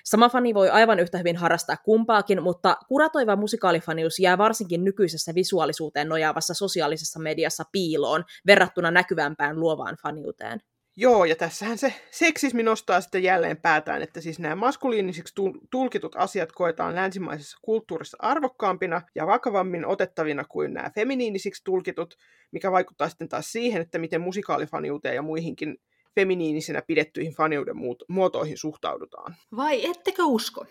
[SPEAKER 5] Sama fani voi aivan yhtä hyvin harrastaa kumpaakin, mutta kuratoiva musikaalifanius jää varsinkin nykyisessä visuaalisuuteen nojaavassa sosiaalisessa mediassa piiloon verrattuna näkyvämpään luovaan faniuteen.
[SPEAKER 3] Joo, ja tässähän se seksismi nostaa sitten jälleen päätään, että siis nämä maskuliinisiksi tulkitut asiat koetaan länsimaisessa kulttuurissa arvokkaampina ja vakavammin otettavina kuin nämä feminiinisiksi tulkitut, mikä vaikuttaa sitten taas siihen, että miten musikaalifaniuteen ja muihinkin feminiinisinä pidettyihin faniuden muotoihin suhtaudutaan.
[SPEAKER 2] Vai ettekö usko?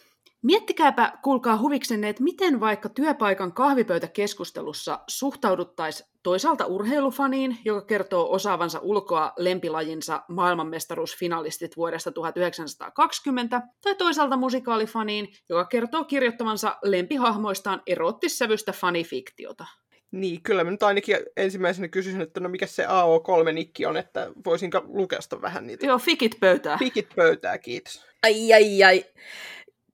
[SPEAKER 2] Miettikääpä, kuulkaa huviksenne, että miten vaikka työpaikan kahvipöytäkeskustelussa suhtauduttaisiin toisaalta urheilufaniin, joka kertoo osaavansa ulkoa lempilajinsa maailmanmestaruusfinalistit vuodesta 1920, tai toisaalta musikaalifaniin, joka kertoo kirjoittavansa lempihahmoistaan erottissävystä fanifiktiota.
[SPEAKER 3] Niin, kyllä mä nyt ainakin ensimmäisenä kysyisin, että no mikä se AO3-nikki on, että voisinko lukesta vähän niitä.
[SPEAKER 2] Joo, fikit pöytää.
[SPEAKER 3] Fikit pöytää, kiitos.
[SPEAKER 5] Ai, ai, ai.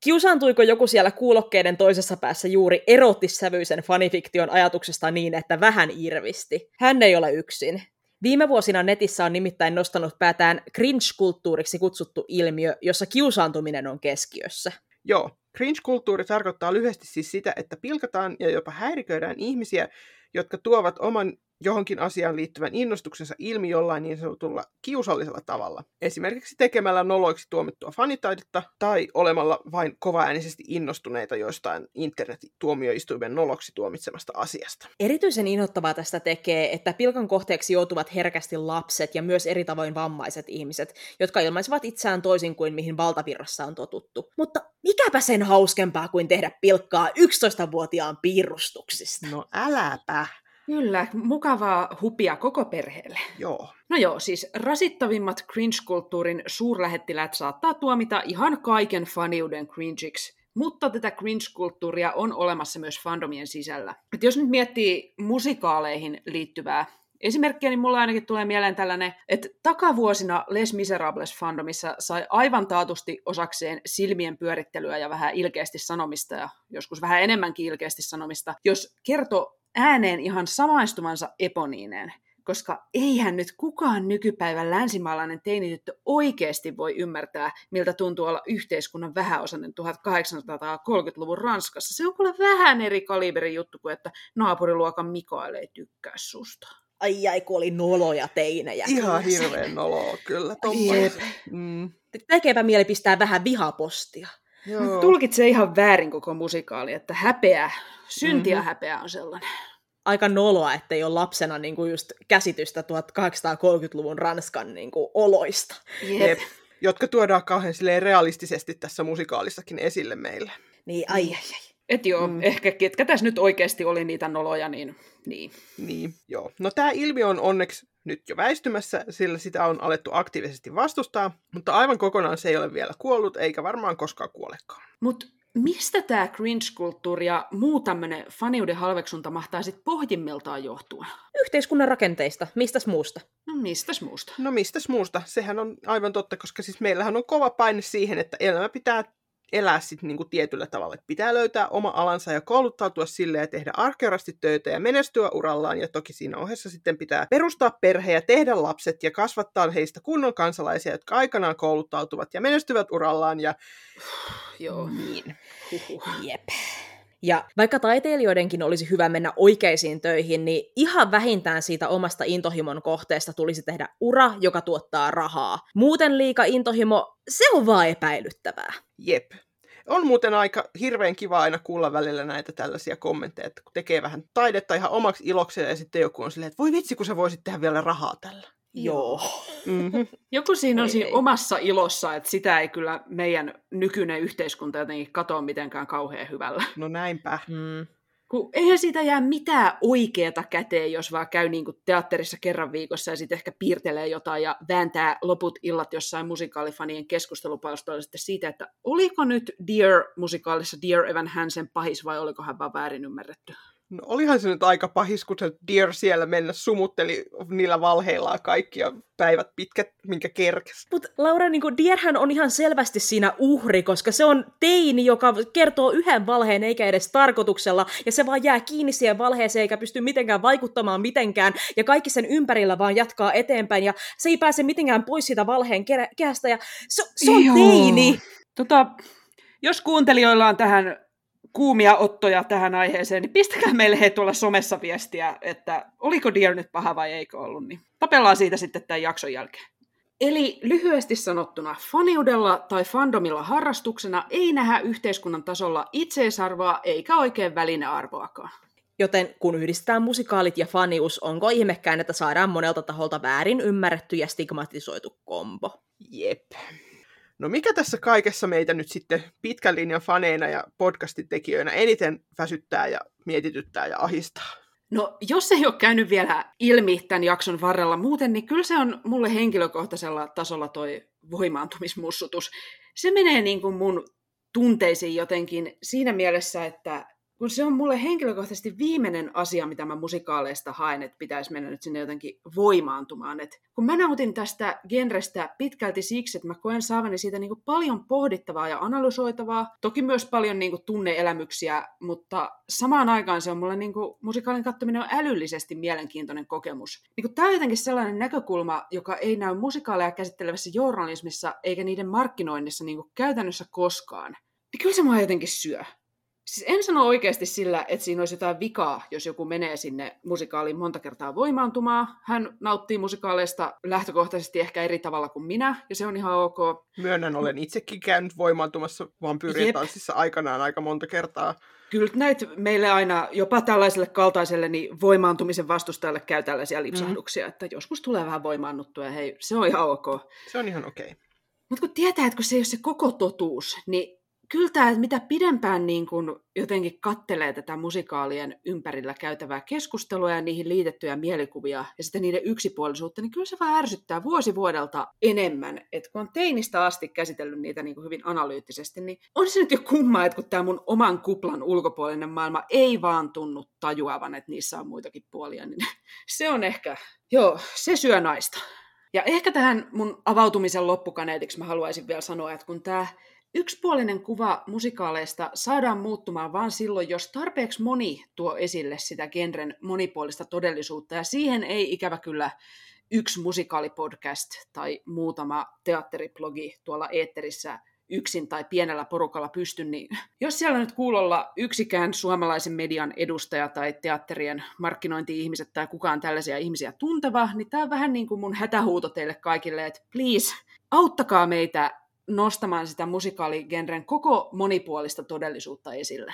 [SPEAKER 5] Kiusaantuiko joku siellä kuulokkeiden toisessa päässä juuri erottissävyisen fanifiktion ajatuksesta niin, että vähän irvisti? Hän ei ole yksin. Viime vuosina netissä on nimittäin nostanut päätään cringe-kulttuuriksi kutsuttu ilmiö, jossa kiusaantuminen on keskiössä.
[SPEAKER 3] Joo, cringe-kulttuuri tarkoittaa lyhyesti siis sitä, että pilkataan ja jopa häiriköidään ihmisiä, jotka tuovat oman johonkin asiaan liittyvän innostuksensa ilmi jollain niin sanotulla kiusallisella tavalla. Esimerkiksi tekemällä noloiksi tuomittua fanitaidetta tai olemalla vain kovaäänisesti innostuneita joistain internet-tuomioistuimen noloksi tuomitsemasta asiasta.
[SPEAKER 5] Erityisen inhottavaa tästä tekee, että pilkan kohteeksi joutuvat herkästi lapset ja myös eri tavoin vammaiset ihmiset, jotka ilmaisivat itseään toisin kuin mihin valtavirrassa on totuttu. Mutta mikäpä sen hauskempaa kuin tehdä pilkkaa 11-vuotiaan piirustuksista?
[SPEAKER 3] No äläpä.
[SPEAKER 2] Kyllä, mukavaa hupia koko perheelle.
[SPEAKER 3] Joo.
[SPEAKER 2] No joo, siis rasittavimmat cringe-kulttuurin suurlähettiläät saattaa tuomita ihan kaiken faniuden cringeiksi, mutta tätä cringe-kulttuuria on olemassa myös fandomien sisällä. Et jos nyt miettii musikaaleihin liittyvää Esimerkkiä, niin mulla ainakin tulee mieleen tällainen, että takavuosina Les Miserables fandomissa sai aivan taatusti osakseen silmien pyörittelyä ja vähän ilkeästi sanomista ja joskus vähän enemmänkin ilkeästi sanomista, jos kertoo ääneen ihan samaistumansa eponiineen, koska eihän nyt kukaan nykypäivän länsimaalainen teinityttö oikeasti voi ymmärtää, miltä tuntuu olla yhteiskunnan vähäosainen 1830-luvun Ranskassa. Se on kuule vähän eri kaliberin juttu kuin, että naapuriluokan Mikael ei tykkää susta.
[SPEAKER 5] Ai ai, kun oli noloja teinejä.
[SPEAKER 3] Ihan hirveän noloa kyllä. Mm.
[SPEAKER 5] Tekeepä mieli pistää vähän vihapostia.
[SPEAKER 2] Joo. Tulkitsee ihan väärin koko musikaali, että häpeä, syntiä mm-hmm. häpeä on sellainen.
[SPEAKER 5] Aika noloa, ettei ole lapsena niin kuin just käsitystä 1830-luvun Ranskan niin kuin oloista.
[SPEAKER 2] Jep. Jep.
[SPEAKER 3] Jotka tuodaan kauhean realistisesti tässä musikaalissakin esille meille.
[SPEAKER 5] Niin, ai ai ai.
[SPEAKER 2] Et joo, mm. ehkä ketkä tässä nyt oikeasti oli niitä noloja, niin niin.
[SPEAKER 3] Niin, joo. No tämä ilmiö on onneksi nyt jo väistymässä, sillä sitä on alettu aktiivisesti vastustaa, mutta aivan kokonaan se ei ole vielä kuollut, eikä varmaan koskaan kuolekaan.
[SPEAKER 2] Mutta mistä tämä cringe-kulttuuri ja muu tämmöinen faniuden halveksunta mahtaa sitten pohjimmiltaan johtua?
[SPEAKER 5] Yhteiskunnan rakenteista. Mistäs muusta?
[SPEAKER 2] No mistäs muusta?
[SPEAKER 3] No mistäs muusta? Sehän on aivan totta, koska siis meillähän on kova paine siihen, että elämä pitää elää sitten niinku tietyllä tavalla. Että pitää löytää oma alansa ja kouluttautua sille ja tehdä arkearasti töitä ja menestyä urallaan. Ja toki siinä ohessa sitten pitää perustaa perhe ja tehdä lapset ja kasvattaa heistä kunnon kansalaisia, jotka aikanaan kouluttautuvat ja menestyvät urallaan. Ja
[SPEAKER 2] Joo.
[SPEAKER 3] Niin.
[SPEAKER 5] Jep. Ja vaikka taiteilijoidenkin olisi hyvä mennä oikeisiin töihin, niin ihan vähintään siitä omasta intohimon kohteesta tulisi tehdä ura, joka tuottaa rahaa. Muuten liika intohimo, se on vaan epäilyttävää.
[SPEAKER 3] Jep. On muuten aika hirveän kiva aina kuulla välillä näitä tällaisia kommentteja, että kun tekee vähän taidetta ihan omaksi ilokseen ja sitten joku on silleen, että voi vitsi, kun sä voisit tehdä vielä rahaa tällä.
[SPEAKER 5] Joo.
[SPEAKER 3] Mm-hmm.
[SPEAKER 2] Joku siinä on siinä omassa ilossa, että sitä ei kyllä meidän nykyinen yhteiskunta jotenkin katoa mitenkään kauhean hyvällä.
[SPEAKER 3] No näinpä.
[SPEAKER 5] Mm.
[SPEAKER 2] Kun eihän siitä jää mitään oikeata käteen, jos vaan käy niin kuin teatterissa kerran viikossa ja sitten ehkä piirtelee jotain ja vääntää loput illat jossain musikaalifanien keskustelupalstoilla sitten siitä, että oliko nyt Dear-musikaalissa Dear Evan Hansen pahis vai oliko hän vaan väärin ymmärretty?
[SPEAKER 3] No olihan se nyt aika pahis, kun se Dear siellä mennä sumutteli niillä valheillaan kaikkia päivät pitkät, minkä kerkes.
[SPEAKER 5] Mutta Laura, niin Dearhän on ihan selvästi siinä uhri, koska se on teini, joka kertoo yhden valheen eikä edes tarkoituksella, ja se vaan jää kiinni siihen valheeseen eikä pysty mitenkään vaikuttamaan mitenkään, ja kaikki sen ympärillä vaan jatkaa eteenpäin, ja se ei pääse mitenkään pois siitä valheen kehästä, ja se, se on Joo. teini.
[SPEAKER 2] Tota, Jos kuuntelijoilla on tähän kuumia ottoja tähän aiheeseen, niin pistäkää meille he tuolla somessa viestiä, että oliko Dear nyt paha vai eikö ollut, niin tapellaan siitä sitten tämän jakson jälkeen. Eli lyhyesti sanottuna, faniudella tai fandomilla harrastuksena ei nähdä yhteiskunnan tasolla itseisarvoa eikä oikein välinearvoakaan.
[SPEAKER 5] Joten kun yhdistetään musikaalit ja fanius, onko ihmekään, että saadaan monelta taholta väärin ymmärretty ja stigmatisoitu kombo?
[SPEAKER 3] Jep. No mikä tässä kaikessa meitä nyt sitten pitkän linjan faneina ja podcastin tekijöinä eniten väsyttää ja mietityttää ja ahistaa?
[SPEAKER 2] No, jos ei ole käynyt vielä ilmi tämän jakson varrella muuten, niin kyllä se on mulle henkilökohtaisella tasolla toi voimaantumismussutus. Se menee niin kuin mun tunteisiin jotenkin siinä mielessä, että kun se on mulle henkilökohtaisesti viimeinen asia, mitä mä musikaaleista haen, että pitäisi mennä nyt sinne jotenkin voimaantumaan. Et kun mä nautin tästä genrestä pitkälti siksi, että mä koen saavani siitä niinku paljon pohdittavaa ja analysoitavaa, toki myös paljon niinku tunneelämyksiä, mutta samaan aikaan se on mulle niinku, musikaalin katsominen on älyllisesti mielenkiintoinen kokemus. Niinku, Tämä on jotenkin sellainen näkökulma, joka ei näy musikaaleja käsittelevässä journalismissa eikä niiden markkinoinnissa niinku käytännössä koskaan. Niin kyllä se mua jotenkin syö. Siis en sano oikeasti sillä, että siinä olisi jotain vikaa, jos joku menee sinne musikaaliin monta kertaa voimaantumaan. Hän nauttii musikaaleista lähtökohtaisesti ehkä eri tavalla kuin minä, ja se on ihan ok.
[SPEAKER 3] Myönnän, olen itsekin käynyt voimaantumassa vampyyritanssissa aikanaan aika monta kertaa.
[SPEAKER 2] Kyllä näitä meille aina, jopa tällaiselle kaltaiselle, niin voimaantumisen vastustajalle käy tällaisia lipsahduksia, mm. että joskus tulee vähän voimaannuttua, ja hei, se on ihan ok.
[SPEAKER 3] Se on ihan okei. Okay.
[SPEAKER 2] Mutta kun tietää, että kun se ei ole se koko totuus, niin kyllä tämä, että mitä pidempään niin kuin jotenkin kattelee tätä musikaalien ympärillä käytävää keskustelua ja niihin liitettyjä mielikuvia ja sitten niiden yksipuolisuutta, niin kyllä se vaan ärsyttää vuosi vuodelta enemmän. Että kun on teinistä asti käsitellyt niitä niin kuin hyvin analyyttisesti, niin on se nyt jo kumma, että kun tämä mun oman kuplan ulkopuolinen maailma ei vaan tunnu tajuavan, että niissä on muitakin puolia, niin se on ehkä, joo, se syö naista. Ja ehkä tähän mun avautumisen loppukaneetiksi mä haluaisin vielä sanoa, että kun tämä Yksipuolinen kuva musikaaleista saadaan muuttumaan vain silloin, jos tarpeeksi moni tuo esille sitä genren monipuolista todellisuutta, ja siihen ei ikävä kyllä yksi musikaalipodcast tai muutama teatteriblogi tuolla eetterissä yksin tai pienellä porukalla pysty, niin jos siellä nyt kuulolla yksikään suomalaisen median edustaja tai teatterien markkinointi-ihmiset tai kukaan tällaisia ihmisiä tunteva, niin tämä on vähän niin kuin mun hätähuuto teille kaikille, että please, auttakaa meitä nostamaan sitä musikaaligenren koko monipuolista todellisuutta esille.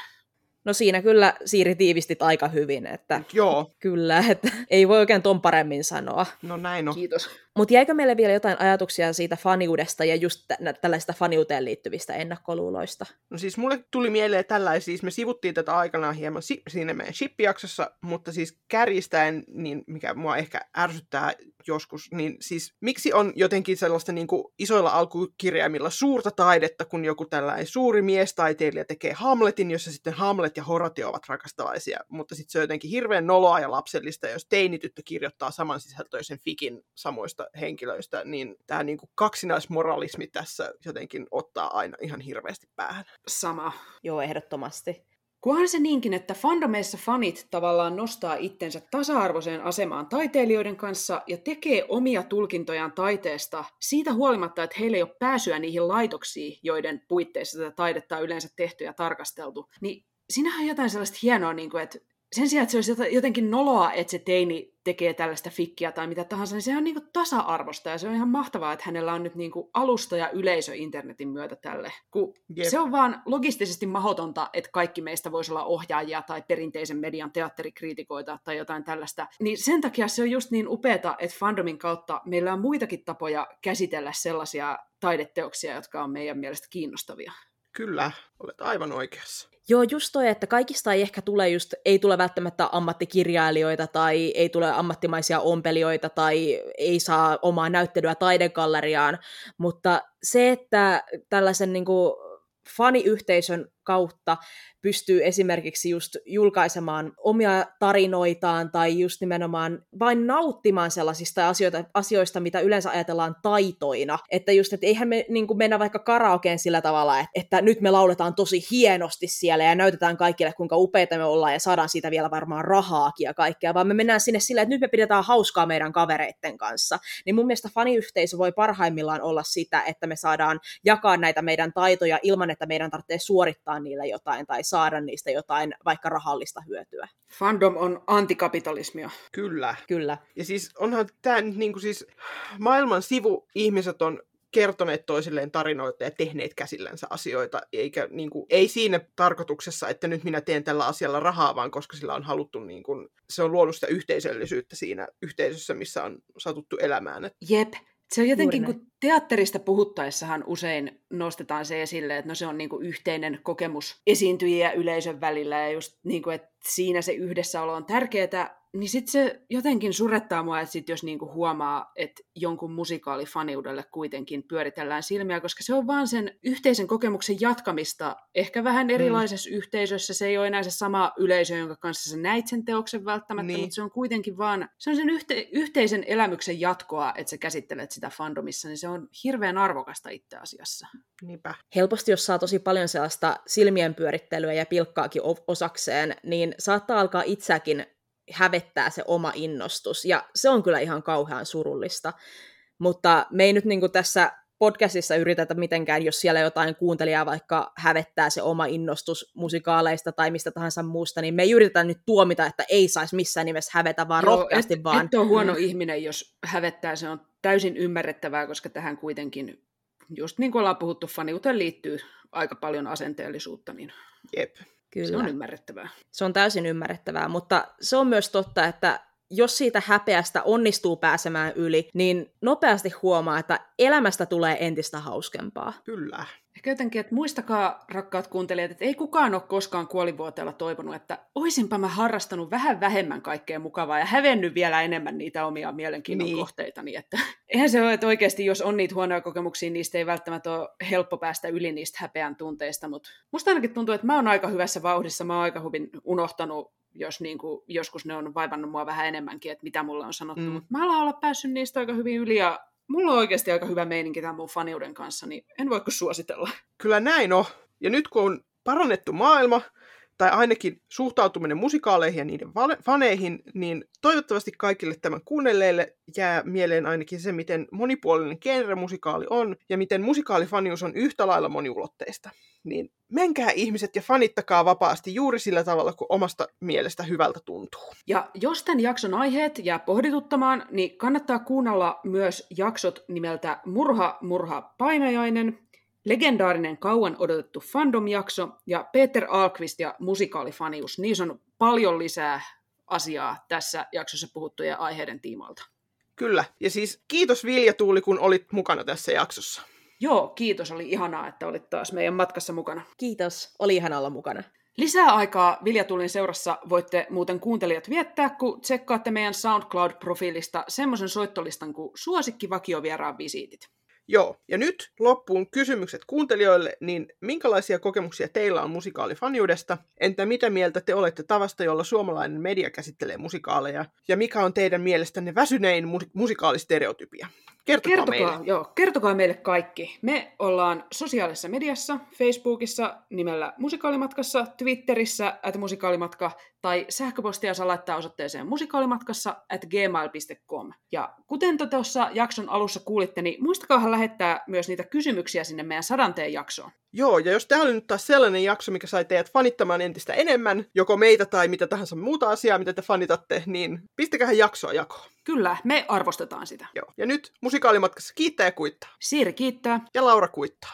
[SPEAKER 5] No siinä kyllä Siiri tiivistit aika hyvin, että
[SPEAKER 3] Joo.
[SPEAKER 5] kyllä, että ei voi oikein ton paremmin sanoa.
[SPEAKER 3] No näin on.
[SPEAKER 2] Kiitos.
[SPEAKER 5] Mutta jäikö meille vielä jotain ajatuksia siitä faniudesta ja just tä- tällaista faniuteen liittyvistä ennakkoluuloista?
[SPEAKER 3] No siis mulle tuli mieleen tällaisia, siis me sivuttiin tätä aikanaan hieman si- siinä meidän shippijaksossa, mutta siis kärjistäen, niin mikä mua ehkä ärsyttää joskus, niin siis miksi on jotenkin sellaista niin kuin isoilla alkukirjaimilla suurta taidetta, kun joku tällainen suuri miestaiteilija tekee Hamletin, jossa sitten Hamlet ja Horatio ovat rakastavaisia, mutta sitten se on jotenkin hirveän noloa ja lapsellista, jos teinityttö kirjoittaa saman sisältöisen fikin samoista henkilöistä, niin tämä niin kuin kaksinaismoralismi tässä jotenkin ottaa aina ihan hirveästi päähän.
[SPEAKER 2] Sama.
[SPEAKER 5] Joo, ehdottomasti.
[SPEAKER 2] Kunhan se niinkin, että fandomeissa fanit tavallaan nostaa itsensä tasa-arvoiseen asemaan taiteilijoiden kanssa ja tekee omia tulkintojaan taiteesta siitä huolimatta, että heillä ei ole pääsyä niihin laitoksiin, joiden puitteissa tätä taidetta on yleensä tehty ja tarkasteltu, niin siinähän on jotain sellaista hienoa, niin kuin, että sen sijaan, että se olisi jotenkin noloa, että se teini tekee tällaista fikkiä tai mitä tahansa, niin se on niin kuin tasa-arvosta ja se on ihan mahtavaa, että hänellä on nyt niin kuin alusta ja yleisö internetin myötä tälle. Kun se on vaan logistisesti mahdotonta, että kaikki meistä voisi olla ohjaajia tai perinteisen median teatterikriitikoita tai jotain tällaista. Niin sen takia se on just niin upeata, että fandomin kautta meillä on muitakin tapoja käsitellä sellaisia taideteoksia, jotka on meidän mielestä kiinnostavia.
[SPEAKER 3] Kyllä, olet aivan oikeassa.
[SPEAKER 5] Joo, just toi, että kaikista ei ehkä tule just, ei tule välttämättä ammattikirjailijoita tai ei tule ammattimaisia ompelijoita tai ei saa omaa näyttelyä taidegalleriaan, mutta se, että tällaisen niin kuin, faniyhteisön kautta pystyy esimerkiksi just julkaisemaan omia tarinoitaan tai just nimenomaan vain nauttimaan sellaisista asioita, asioista, mitä yleensä ajatellaan taitoina. Että just, että eihän me niin kuin mennä vaikka karaokeen sillä tavalla, että, että nyt me lauletaan tosi hienosti siellä ja näytetään kaikille, kuinka upeita me ollaan ja saadaan siitä vielä varmaan rahaakin ja kaikkea, vaan me mennään sinne sillä, että nyt me pidetään hauskaa meidän kavereitten kanssa. Niin mun mielestä faniyhteisö voi parhaimmillaan olla sitä, että me saadaan jakaa näitä meidän taitoja ilman, että meidän tarvitsee suorittaa niillä jotain tai saada niistä jotain vaikka rahallista hyötyä.
[SPEAKER 2] Fandom on antikapitalismia.
[SPEAKER 3] Kyllä.
[SPEAKER 5] Kyllä.
[SPEAKER 3] Ja siis onhan tämä niin kuin siis maailman sivu ihmiset on kertoneet toisilleen tarinoita ja tehneet käsillänsä asioita, eikä niin kuin, ei siinä tarkoituksessa, että nyt minä teen tällä asialla rahaa, vaan koska sillä on haluttu, niin kuin, se on luonut sitä yhteisöllisyyttä siinä yhteisössä, missä on satuttu elämään.
[SPEAKER 2] Jep. Se on jotenkin, kun teatterista puhuttaessahan usein nostetaan se esille, että no se on niin kuin yhteinen kokemus esiintyjien ja yleisön välillä, ja just niin kuin, että siinä se yhdessäolo on tärkeää, niin sitten se jotenkin surettaa mua, että sit jos niinku huomaa, että jonkun musikaalifaniudelle kuitenkin pyöritellään silmiä, koska se on vaan sen yhteisen kokemuksen jatkamista. Ehkä vähän erilaisessa mm. yhteisössä, se ei ole enää se sama yleisö, jonka kanssa sä näit sen teoksen välttämättä, niin. mutta se on kuitenkin vaan, se on sen yhte, yhteisen elämyksen jatkoa, että sä käsittelet sitä fandomissa, niin se on hirveän arvokasta itse asiassa.
[SPEAKER 3] Niinpä.
[SPEAKER 5] Helposti, jos saa tosi paljon sellaista silmien pyörittelyä ja pilkkaakin osakseen, niin saattaa alkaa itseäkin hävettää se oma innostus, ja se on kyllä ihan kauhean surullista. Mutta me ei nyt niin kuin tässä podcastissa yritetä mitenkään, jos siellä jotain kuuntelijaa vaikka hävettää se oma innostus musikaaleista tai mistä tahansa muusta, niin me ei yritetä nyt tuomita, että ei saisi missään nimessä hävetä, vaan Joo, rohkeasti
[SPEAKER 2] et,
[SPEAKER 5] vaan.
[SPEAKER 2] Et ole huono mm. ihminen, jos hävettää, se on täysin ymmärrettävää, koska tähän kuitenkin, just niin kuin ollaan puhuttu, faniuteen liittyy aika paljon asenteellisuutta. Niin...
[SPEAKER 3] Jep.
[SPEAKER 2] Kyllä. Se on ymmärrettävää.
[SPEAKER 5] Se on täysin ymmärrettävää, mutta se on myös totta, että jos siitä häpeästä onnistuu pääsemään yli, niin nopeasti huomaa, että elämästä tulee entistä hauskempaa.
[SPEAKER 3] Kyllä.
[SPEAKER 2] Ehkä jotenkin, että muistakaa, rakkaat kuuntelijat, että ei kukaan ole koskaan kuolivuoteella toivonut, että oisinpa mä harrastanut vähän vähemmän kaikkea mukavaa ja hävennyt vielä enemmän niitä omia mielenkiinnon niin. kohteitani. Että, eihän se ole, että oikeasti jos on niitä huonoja kokemuksia, niistä ei välttämättä ole helppo päästä yli niistä häpeän tunteista, mutta musta ainakin tuntuu, että mä oon aika hyvässä vauhdissa, mä oon aika hyvin unohtanut jos niin kuin, joskus ne on vaivannut mua vähän enemmänkin, että mitä mulle on sanottu, mm. mutta mä alan olla päässyt niistä aika hyvin yli ja mulla on oikeasti aika hyvä meininki tämän mun faniuden kanssa, niin en voi suositella.
[SPEAKER 3] Kyllä näin on. Ja nyt kun on parannettu maailma, tai ainakin suhtautuminen musikaaleihin ja niiden faneihin, niin toivottavasti kaikille tämän kuunnelleille jää mieleen ainakin se, miten monipuolinen genre-musikaali on, ja miten musikaalifanius on yhtä lailla moniulotteista. Niin menkää ihmiset ja fanittakaa vapaasti juuri sillä tavalla, kun omasta mielestä hyvältä tuntuu.
[SPEAKER 2] Ja jos tämän jakson aiheet jää pohdituttamaan, niin kannattaa kuunnella myös jaksot nimeltä Murha, murha, painajainen, legendaarinen kauan odotettu fandom-jakso ja Peter Alkvist ja musikaalifanius. Niissä on paljon lisää asiaa tässä jaksossa puhuttujen aiheiden tiimoilta.
[SPEAKER 3] Kyllä, ja siis kiitos Vilja Tuuli, kun olit mukana tässä jaksossa.
[SPEAKER 2] Joo, kiitos. Oli ihanaa, että olit taas meidän matkassa mukana.
[SPEAKER 5] Kiitos. Oli ihana olla mukana.
[SPEAKER 2] Lisää aikaa Viljatulin seurassa voitte muuten kuuntelijat viettää, kun tsekkaatte meidän SoundCloud-profiilista semmoisen soittolistan kuin suosikkivakio-vieraan visiitit.
[SPEAKER 3] Joo, ja nyt loppuun kysymykset kuuntelijoille, niin minkälaisia kokemuksia teillä on musikaalifaniudesta? Entä mitä mieltä te olette tavasta, jolla suomalainen media käsittelee musikaaleja? Ja mikä on teidän mielestänne väsynein mu- musikaalistereotypia? Kertokaa,
[SPEAKER 2] kertokaa
[SPEAKER 3] meille.
[SPEAKER 2] Joo, kertokaa meille kaikki. Me ollaan sosiaalisessa mediassa, Facebookissa nimellä Musikaalimatkassa, Twitterissä at musikaalimatka tai sähköpostia saa laittaa osoitteeseen musikaalimatkassa at gmail.com. Ja kuten tuossa jakson alussa kuulitte, niin muistakaahan lähettää myös niitä kysymyksiä sinne meidän sadanteen jaksoon.
[SPEAKER 3] Joo, ja jos tämä oli nyt taas sellainen jakso, mikä sai teidät fanittamaan entistä enemmän, joko meitä tai mitä tahansa muuta asiaa, mitä te fanitatte, niin pistäkää jaksoa jakoon.
[SPEAKER 2] Kyllä, me arvostetaan sitä.
[SPEAKER 3] Joo, ja nyt musikaalimatkassa kiittää ja kuittaa.
[SPEAKER 2] Siiri kiittää.
[SPEAKER 3] Ja Laura kuittaa.